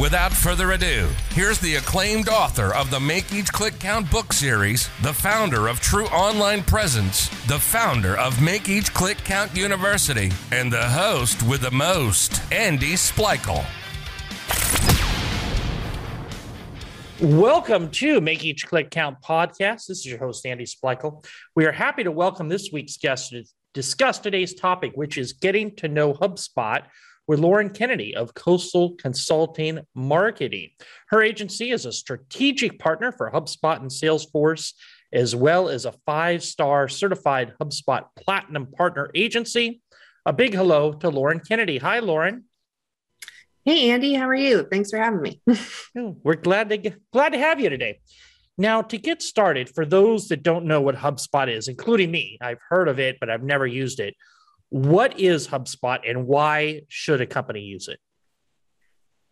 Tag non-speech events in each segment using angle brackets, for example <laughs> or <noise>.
Without further ado, here's the acclaimed author of the Make Each Click Count book series, the founder of True Online Presence, the founder of Make Each Click Count University, and the host with the most, Andy Splichal. Welcome to Make Each Click Count podcast. This is your host, Andy Splichal. We are happy to welcome this week's guest to discuss today's topic, which is getting to know HubSpot with Lauren Kennedy of Coastal Consulting Marketing. Her agency is a strategic partner for HubSpot and Salesforce, as well as a five star certified HubSpot Platinum Partner Agency. A big hello to Lauren Kennedy. Hi, Lauren. Hey, Andy, how are you? Thanks for having me. <laughs> Oh, we're glad to get, glad to have you today. Now, to get started, for those that don't know what HubSpot is, including me, I've heard of it, but I've never used it. What is HubSpot and why should a company use it?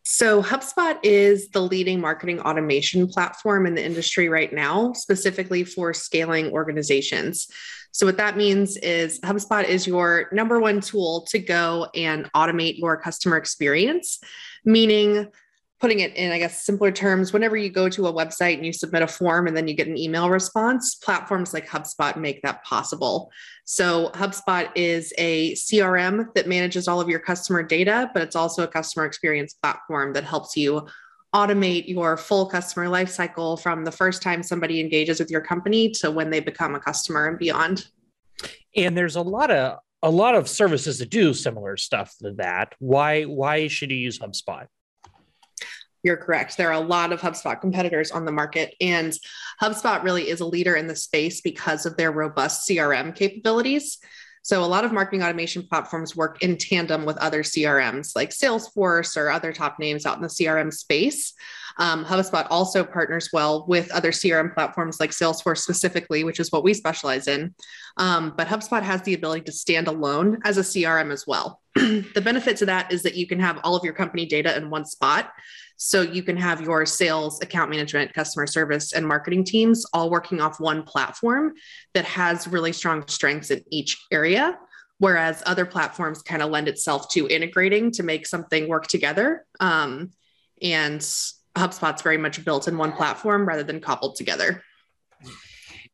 So, HubSpot is the leading marketing automation platform in the industry right now, specifically for scaling organizations. So, what that means is HubSpot is your number one tool to go and automate your customer experience, meaning putting it in, I guess, simpler terms, whenever you go to a website and you submit a form and then you get an email response, platforms like HubSpot make that possible. So, HubSpot is a CRM that manages all of your customer data, but it's also a customer experience platform that helps you automate your full customer lifecycle from the first time somebody engages with your company to when they become a customer and beyond. And there's a lot of a lot of services that do similar stuff to that. Why why should you use HubSpot? You're correct. There are a lot of HubSpot competitors on the market, and HubSpot really is a leader in the space because of their robust CRM capabilities. So, a lot of marketing automation platforms work in tandem with other CRMs like Salesforce or other top names out in the CRM space. Um, HubSpot also partners well with other CRM platforms like Salesforce specifically, which is what we specialize in. Um, but HubSpot has the ability to stand alone as a CRM as well. <clears throat> the benefit to that is that you can have all of your company data in one spot. So you can have your sales, account management, customer service, and marketing teams all working off one platform that has really strong strengths in each area. Whereas other platforms kind of lend itself to integrating to make something work together. Um, and HubSpot's very much built in one platform rather than cobbled together.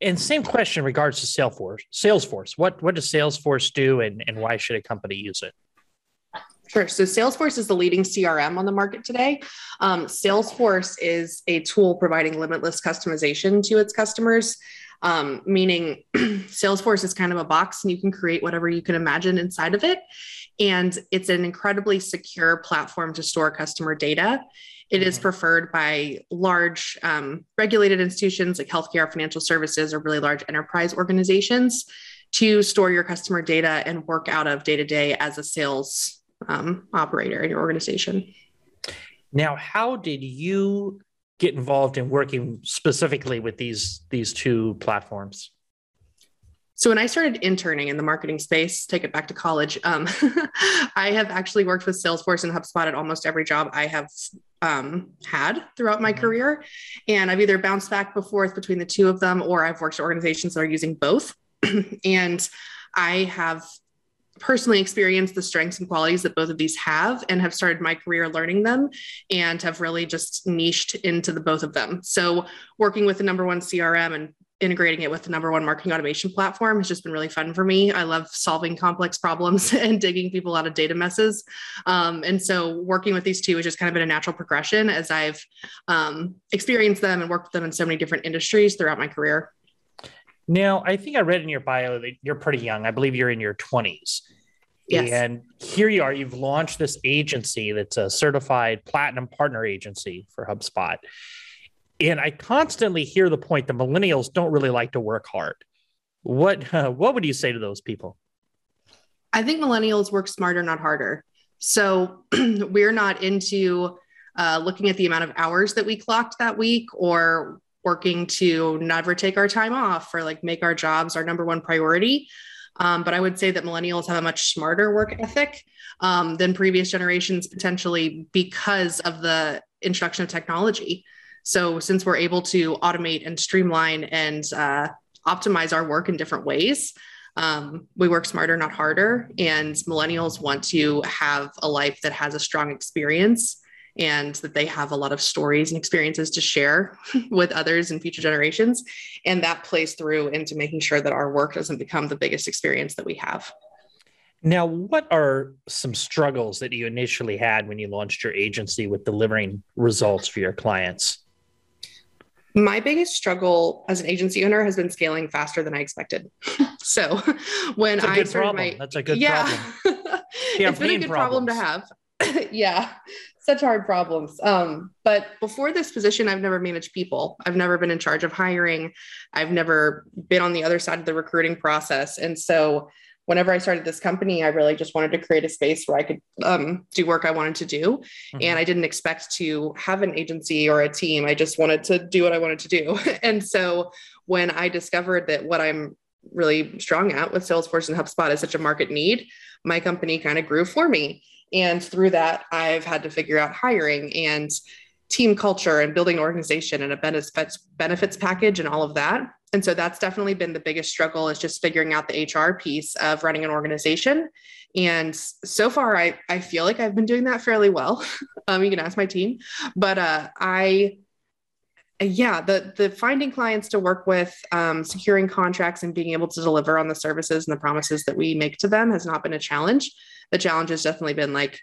And same question in regards to Salesforce. Salesforce, what what does Salesforce do, and and why should a company use it? Sure. So Salesforce is the leading CRM on the market today. Um, Salesforce is a tool providing limitless customization to its customers, um, meaning <clears throat> Salesforce is kind of a box and you can create whatever you can imagine inside of it. And it's an incredibly secure platform to store customer data. It is mm-hmm. preferred by large um, regulated institutions like healthcare, financial services, or really large enterprise organizations to store your customer data and work out of day to day as a sales um, operator in your organization. Now, how did you get involved in working specifically with these these two platforms? So when I started interning in the marketing space, take it back to college, um, <laughs> I have actually worked with Salesforce and HubSpot at almost every job I have um, had throughout my mm-hmm. career, and I've either bounced back and forth between the two of them, or I've worked at organizations that are using both. <clears throat> and I have personally experienced the strengths and qualities that both of these have and have started my career learning them and have really just niched into the both of them. So working with the number one CRM and integrating it with the number one marketing automation platform has just been really fun for me. I love solving complex problems <laughs> and digging people out of data messes. Um, and so working with these two has just kind of been a natural progression as I've um, experienced them and worked with them in so many different industries throughout my career. Now, I think I read in your bio that you're pretty young. I believe you're in your 20s. Yes. And here you are, you've launched this agency that's a certified platinum partner agency for HubSpot. And I constantly hear the point that millennials don't really like to work hard. What uh, <laughs> what would you say to those people? I think millennials work smarter, not harder. So <clears throat> we're not into uh, looking at the amount of hours that we clocked that week or working to never take our time off or like make our jobs our number one priority. Um, but I would say that millennials have a much smarter work ethic um, than previous generations, potentially because of the introduction of technology. So, since we're able to automate and streamline and uh, optimize our work in different ways, um, we work smarter, not harder. And millennials want to have a life that has a strong experience and that they have a lot of stories and experiences to share <laughs> with others and future generations. And that plays through into making sure that our work doesn't become the biggest experience that we have. Now, what are some struggles that you initially had when you launched your agency with delivering results for your clients? My biggest struggle as an agency owner has been scaling faster than I expected. <laughs> so <laughs> when I started problem. my that's a good yeah, problem. it's been a good problems. problem to have. yeah, such hard problems. Um, but before this position, I've never managed people. I've never been in charge of hiring. I've never been on the other side of the recruiting process, and so whenever I started this company, I really just wanted to create a space where I could um, do work I wanted to do. Mm-hmm. And I didn't expect to have an agency or a team. I just wanted to do what I wanted to do. <laughs> and so when I discovered that what I'm really strong at with Salesforce and HubSpot is such a market need, my company kind of grew for me. And through that, I've had to figure out hiring and team culture and building an organization and a benefits benefits package and all of that. And so that's definitely been the biggest struggle is just figuring out the HR piece of running an organization. And so far, I, I feel like I've been doing that fairly well. <laughs> um, you can ask my team, but uh, I, yeah, the the finding clients to work with, um, securing contracts, and being able to deliver on the services and the promises that we make to them has not been a challenge. The challenge has definitely been like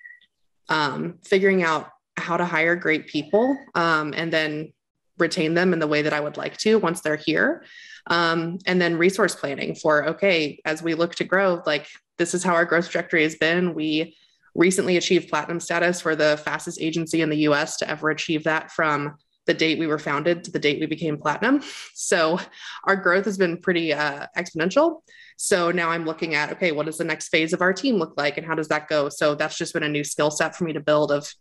um, figuring out how to hire great people um, and then retain them in the way that I would like to once they're here. Um, and then resource planning for, okay, as we look to grow, like this is how our growth trajectory has been. We recently achieved platinum status for the fastest agency in the US to ever achieve that from the date we were founded to the date we became platinum. So our growth has been pretty uh, exponential. So now I'm looking at, okay, what does the next phase of our team look like and how does that go? So that's just been a new skill set for me to build of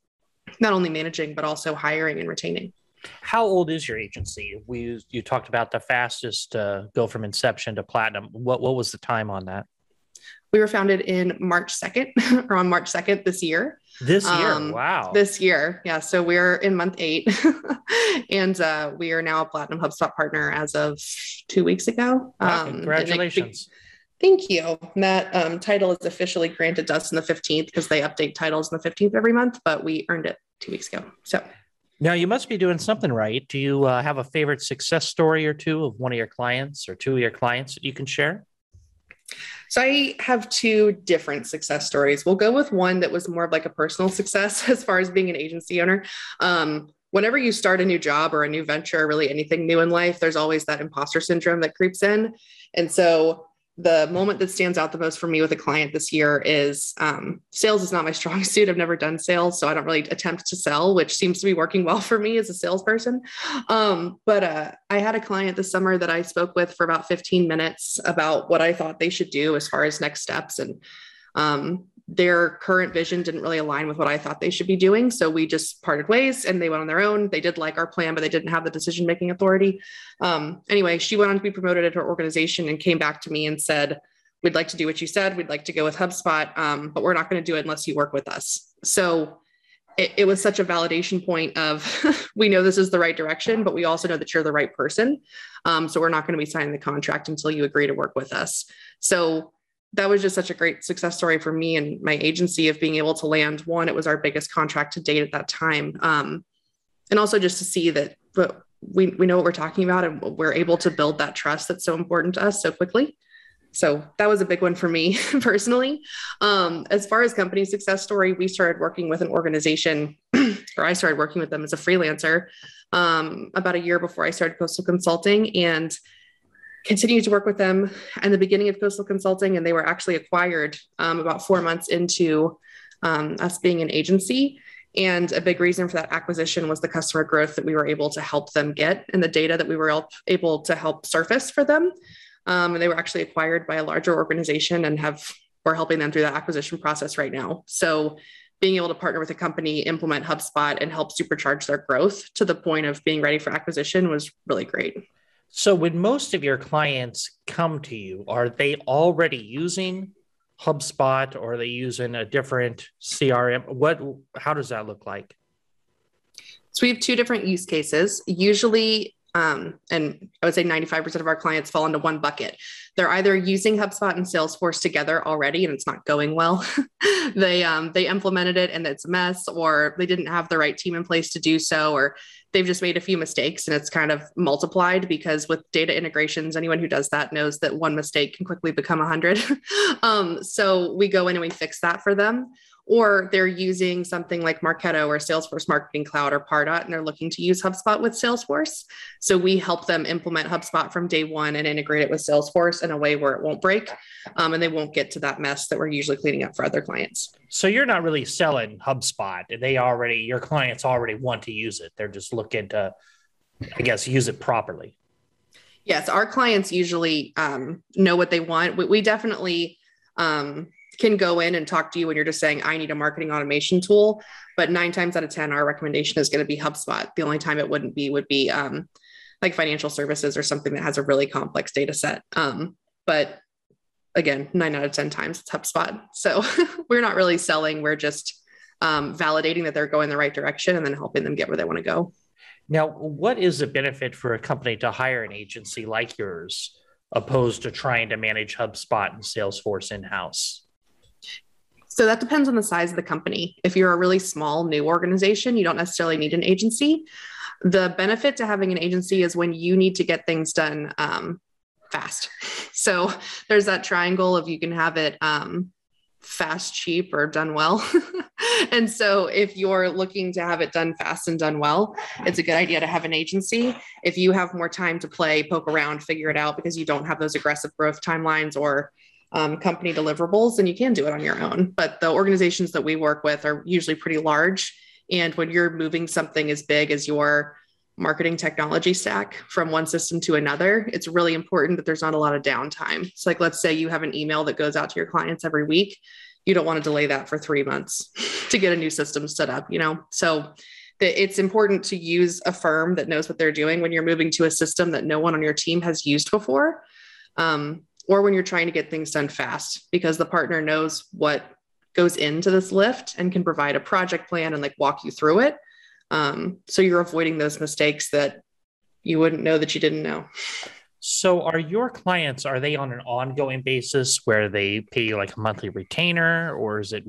not only managing, but also hiring and retaining. How old is your agency? We you talked about the fastest uh, go from inception to platinum. What what was the time on that? We were founded in March second, <laughs> or on March second this year. This year, um, wow! This year, yeah. So we're in month eight, <laughs> and uh, we are now a platinum HubSpot partner as of two weeks ago. Wow, um, congratulations! Thank you. That um, title is officially granted to us on the 15th because they update titles on the 15th every month, but we earned it two weeks ago. So now you must be doing something right. Do you uh, have a favorite success story or two of one of your clients or two of your clients that you can share? So I have two different success stories. We'll go with one that was more of like a personal <laughs> success as far as being an agency owner. Um, whenever you start a new job or a new venture, or really anything new in life, there's always that imposter syndrome that creeps in. And so the moment that stands out the most for me with a client this year is um, sales is not my strong <laughs> suit. I've never done sales, so I don't really attempt to sell, which seems to be working well for me as a salesperson. Um, but uh, I had a client this summer that I spoke with for about 15 minutes about what I thought they should do as far as next steps. And um, their current vision didn't really align with what I thought they should be doing. So we just parted ways and they went on their own. They did like our plan, but they didn't have the decision making authority. Um, anyway, she went on to be promoted at her organization and came back to me and said, We'd like to do what you said. We'd like to go with HubSpot, um, but we're not going to do it unless you work with us. So it, it was such a validation point of <laughs> we know this is the right direction, but we also know that you're the right person. Um, so we're not going to be signing the contract until you agree to work with us. So that was just such a great success story for me and my agency of being able to land. One it was our biggest contract to date at that time. Um, and also just to see that but we, we know what we're talking about and we're able to build that trust that's so important to us so quickly. So that was a big one for me <laughs> personally. Um, as far as company success story we started working with an organization <clears throat> or i started working with them as a freelancer um, about a year before i started coastal consulting. And continued to work with them in the beginning of Coastal Consulting, and they were actually acquired um, about four months into um, us being an agency. And a big reason for that acquisition was the customer growth that we were able to help them get and the data that we were able to help surface for them. Um, and they were actually acquired by a larger organization and have we're helping them through that acquisition process right now. So being able to partner with a company, implement HubSpot, and help supercharge their growth to the point of being ready for acquisition was really great. So, when most of your clients come to you, are they already using HubSpot or are they using a different CRM? What, how does that look like? So, we have two different use cases. Usually, um, and I would say 95% of our clients fall into one bucket. They're either using HubSpot and Salesforce together already, and it's not going well. <laughs> they um, they implemented it and it's a mess, or they didn't have the right team in place to do so, or they've just made a few mistakes and it's kind of multiplied because with data integrations, anyone who does that knows that one mistake can quickly become a hundred. <laughs> um, so we go in and we fix that for them or they're using something like Marketo or Salesforce Marketing Cloud or Pardot, and they're looking to use HubSpot with Salesforce. So we help them implement HubSpot from day one and integrate it with Salesforce in a way where it won't break um, and they won't get to that mess that we're usually cleaning up for other clients. So you're not really selling HubSpot. They already, your clients already want to use it. They're just looking to, I guess, use it properly. Yes, our clients usually um, know what they want. We, we definitely um, can go in and talk to you when you're just saying, I need a marketing automation tool. But nine times out of 10, our recommendation is going to be HubSpot. The only time it wouldn't be would be um, like financial services or something that has a really complex data set. Um, but again, nine out of 10 times it's HubSpot. So <laughs> we're not really selling, we're just um, validating that they're going the right direction and then helping them get where they want to go. Now, what is the benefit for a company to hire an agency like yours opposed to trying to manage HubSpot and Salesforce in house? So that depends on the size of the company. If you're a really small new organization, you don't necessarily need an agency. The benefit to having an agency is when you need to get things done um, fast. <laughs> So there's that triangle of you can have it um, fast, cheap, or done well. <laughs> and so if you're looking to have it done fast and done well, it's a good idea to have an agency. If you have more time to play, poke around, figure it out because you don't have those aggressive growth timelines or um, company deliverables, and you can do it on your own. But the organizations that we work with are usually pretty large. And when you're moving something as big as your marketing technology stack from one system to another, it's really important that there's not a lot of downtime. It's like, let's say you have an email that goes out to your clients every week. You don't want to delay that for three months <laughs> to get a new system set up, you know? So it's important to use a firm that knows what they're doing when you're moving to a system that no one on your team has used before. Um, or when you're trying to get things done fast because the partner knows what goes into this lift and can provide a project plan and like walk you through it. Um, so you're avoiding those mistakes that you wouldn't know that you didn't know. So are your clients are they on an ongoing basis where they pay you like a monthly retainer or is it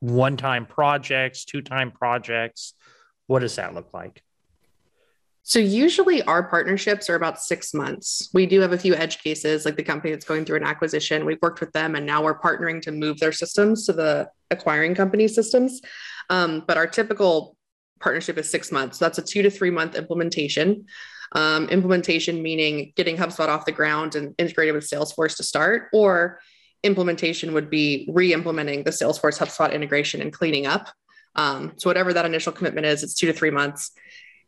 one-time projects, two-time projects? What does that look like? So usually our partnerships are about six months. We do have a few edge cases, like the company that's going through an acquisition. We've worked with them, and now we're partnering to move their systems to the acquiring company systems. Um, but our typical partnership is six months. So that's a two to three month implementation. Um, implementation meaning getting HubSpot off the ground and integrated with Salesforce to start, or implementation would be re-implementing the Salesforce HubSpot integration and cleaning up. Um, so whatever that initial commitment is, it's two to three months.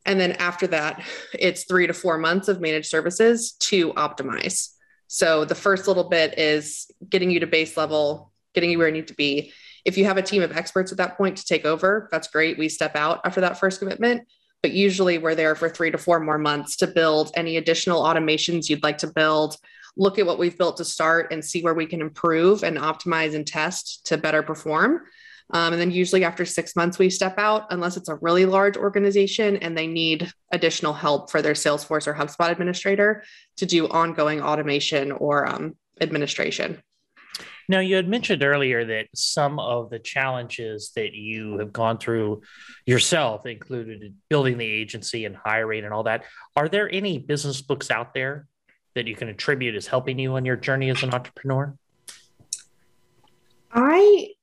And then after that, it's three to four months of managed services to optimize. So the first little bit is getting you to base level, getting you where you need to be. If you have a team of experts at that point to take over, that's great. We step out after that first commitment. But usually we're there for three to four more months to build any additional automations you'd like to build, look at what we've built to start and see where we can improve and optimize and test to better perform. Um, and then usually after six months, we step out unless it's a really large organization and they need additional help for their Salesforce or HubSpot administrator to do ongoing automation or um, administration. Now, you had mentioned earlier that some of the challenges that you have gone through yourself included building the agency and hiring and all that. Are there any business books out there that you can attribute as helping you on your journey as an entrepreneur? I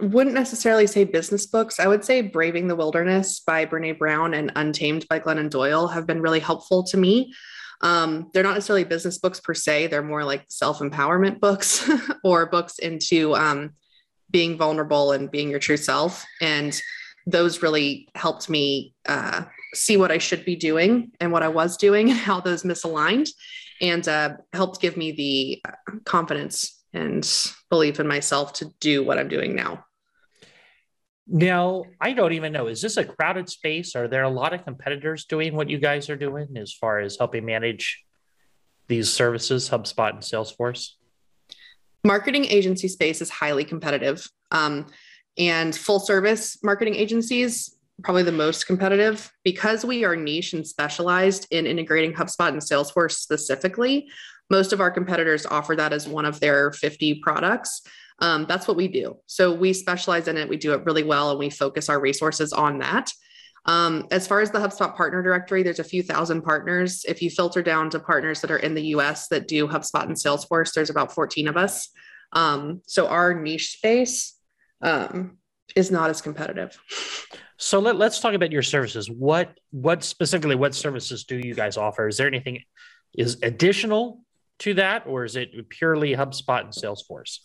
wouldn't necessarily say business books. I would say Braving the Wilderness by Brene Brown and Untamed by Glennon Doyle have been really helpful to me. Um, they're not necessarily business books per se, they're more like self empowerment books <laughs> or books into um, being vulnerable and being your true self. And those really helped me uh, see what I should be doing and what I was doing <laughs> and how those misaligned and uh, helped give me the uh, confidence and belief in myself to do what I'm doing now. Now, I don't even know. Is this a crowded space? Are there a lot of competitors doing what you guys are doing as far as helping manage these services, HubSpot and Salesforce? Marketing agency space is highly competitive. Um, and full service marketing agencies, probably the most competitive because we are niche and specialized in integrating HubSpot and Salesforce specifically. Most of our competitors offer that as one of their 50 products. Um, that's what we do. So we specialize in it. We do it really well, and we focus our resources on that. Um, as far as the HubSpot partner directory, there's a few thousand partners. If you filter down to partners that are in the US that do HubSpot and Salesforce, there's about 14 of us. Um, so our niche space um, is not as competitive. So let, us talk about your services. What what specifically what services do you guys offer? Is there anything is additional to that, or is it purely HubSpot and Salesforce?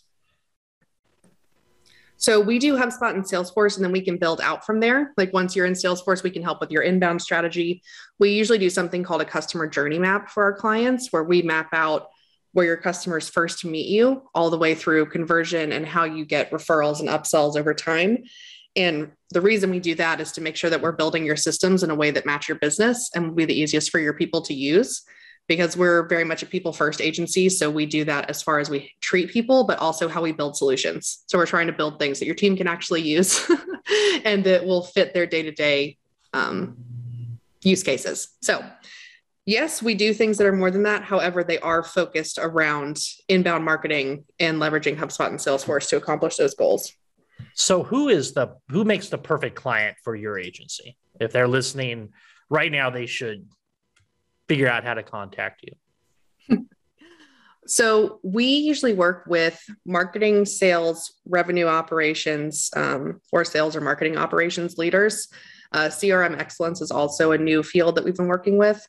So we do HubSpot and Salesforce, and then we can build out from there. Like once you're in Salesforce, we can help with your inbound strategy. We usually do something called a customer journey map for our clients, where we map out where your customers first meet you all the way through conversion and how you get referrals and upsells over time. And the reason we do that is to make sure that we're building your systems in a way that match your business and will be the easiest for your people to use because we're very much a people first agency. So we do that as far as we treat people, but also how we build solutions. So we're trying to build things that your team can actually use <laughs> and that will fit their day to day use cases. So, yes, we do things that are more than that. However, they are focused around inbound marketing and leveraging HubSpot and Salesforce to accomplish those goals. So, who is the who makes the perfect client for your agency? If they're listening right now, they should figure out how to contact you? <laughs> so we usually work with marketing, sales, revenue operations, um, or sales or marketing operations leaders. Uh, CRM excellence is also a new field that we've been working with.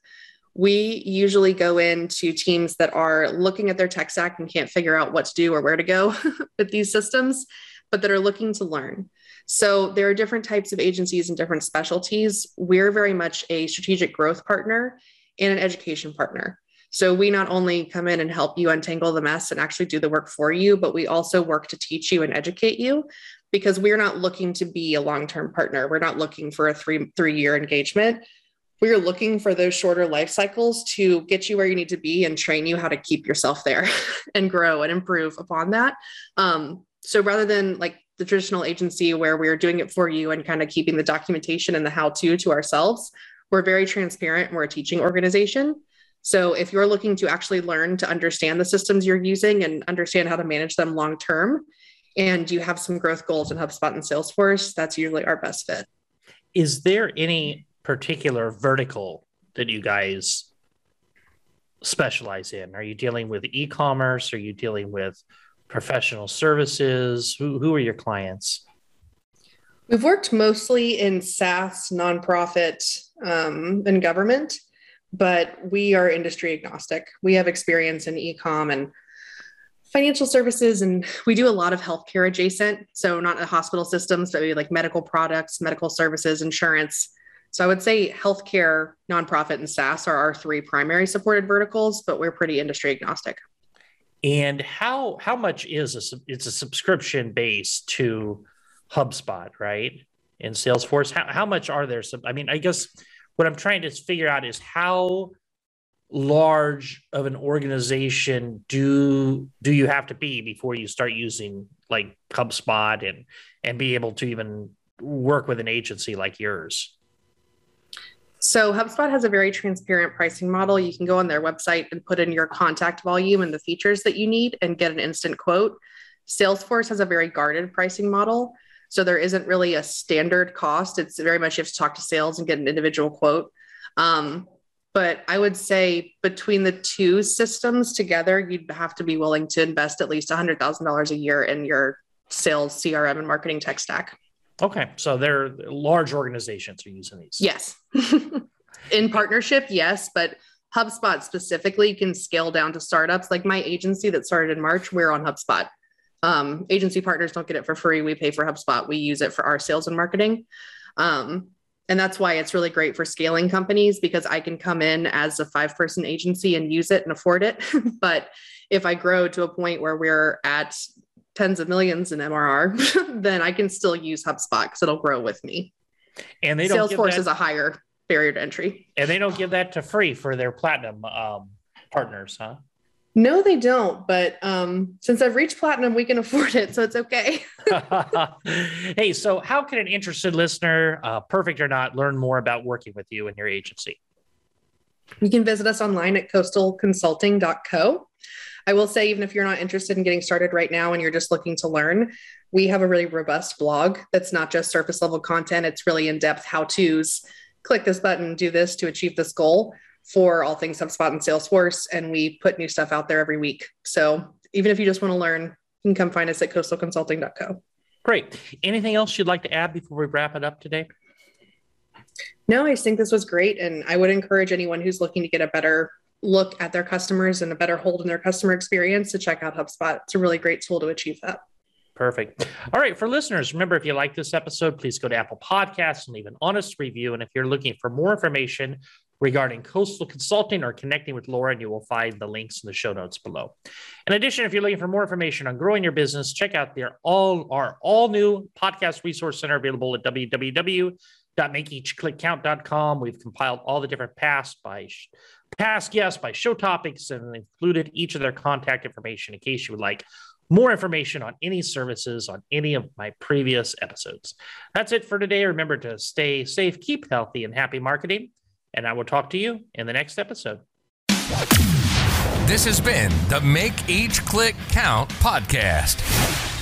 We usually go into teams that are looking at their tech stack and can't figure out what to do or where to go <laughs> with these systems, but that are looking to learn. So there are different types of agencies and different specialties. We're very much a strategic growth partner and an education partner. So we not only come in and help you untangle the mess and actually do the work for you, but we also work to teach you and educate you because we're not looking to be a long-term partner. We're not looking for a three three-year engagement. We're looking for those shorter life cycles to get you where you need to be and train you how to keep yourself there <laughs> and grow and improve upon that. Um, so rather than like the traditional agency where we're doing it for you and kind of keeping the documentation and the how-to to ourselves, we're very transparent. We're a teaching organization. So if you're looking to actually learn to understand the systems you're using and understand how to manage them long term, and you have some growth goals in HubSpot and Salesforce, that's usually our best fit. Is there any particular vertical that you guys specialize in? Are you dealing with e-commerce? Are you dealing with professional services? Who, who are your clients? We've worked mostly in SaaS, nonprofit, um, and government, but we are industry agnostic. We have experience in ecom and financial services, and we do a lot of healthcare adjacent. So not the hospital systems, but maybe like medical products, medical services, insurance. So I would say healthcare, nonprofit, and SaaS are our three primary supported verticals, but we're pretty industry agnostic. And how how much is a it's a subscription base to HubSpot, right? In Salesforce, how, how much are there? Some, I mean, I guess what I'm trying to figure out is how large of an organization do do you have to be before you start using like HubSpot and and be able to even work with an agency like yours? So HubSpot has a very transparent pricing model. You can go on their website and put in your contact volume and the features that you need and get an instant quote. Salesforce has a very guarded pricing model. So there isn't really a standard cost. It's very much you have to talk to sales and get an individual quote. Um, but I would say between the two systems together, you'd have to be willing to invest at least $100,000 a year in your sales, CRM, and marketing tech stack. Okay. So they're large organizations are using these. Yes. <laughs> in partnership, yes. But HubSpot specifically can scale down to startups. Like my agency that started in March, we're on HubSpot. Um, agency partners don't get it for free. We pay for HubSpot. We use it for our sales and marketing. Um, and that's why it's really great for scaling companies because I can come in as a five person agency and use it and afford it. <laughs> but if I grow to a point where we're at tens of millions in MRR, <laughs> then I can still use HubSpot because it'll grow with me. And they don't Salesforce that, is a higher barrier to entry. And they don't give that to free for their platinum um, partners, huh? No, they don't. But um, since I've reached platinum, we can afford it, so it's okay. <laughs> <laughs> hey, so how can an interested listener, uh, perfect or not, learn more about working with you and your agency? You can visit us online at coastalconsulting.co. I will say, even if you're not interested in getting started right now and you're just looking to learn, we have a really robust blog that's not just surface level content, it's really in depth how to's. Click this button, do this to achieve this goal for all things HubSpot and Salesforce. And we put new stuff out there every week. So even if you just want to learn, you can come find us at coastalconsulting.co. Great. Anything else you'd like to add before we wrap it up today? No, I think this was great. And I would encourage anyone who's looking to get a better look at their customers and a better hold in their customer experience to check out HubSpot. It's a really great tool to achieve that. Perfect. All right. For listeners, remember if you like this episode, please go to Apple Podcasts and leave an honest review. And if you're looking for more information regarding coastal consulting or connecting with Lauren, you will find the links in the show notes below. In addition, if you're looking for more information on growing your business, check out their all our all new podcast resource center available at www.makeeachclickcount.com. We've compiled all the different past by past guests by show topics and included each of their contact information in case you would like more information on any services on any of my previous episodes. That's it for today. Remember to stay safe, keep healthy, and happy marketing. And I will talk to you in the next episode. This has been the Make Each Click Count podcast.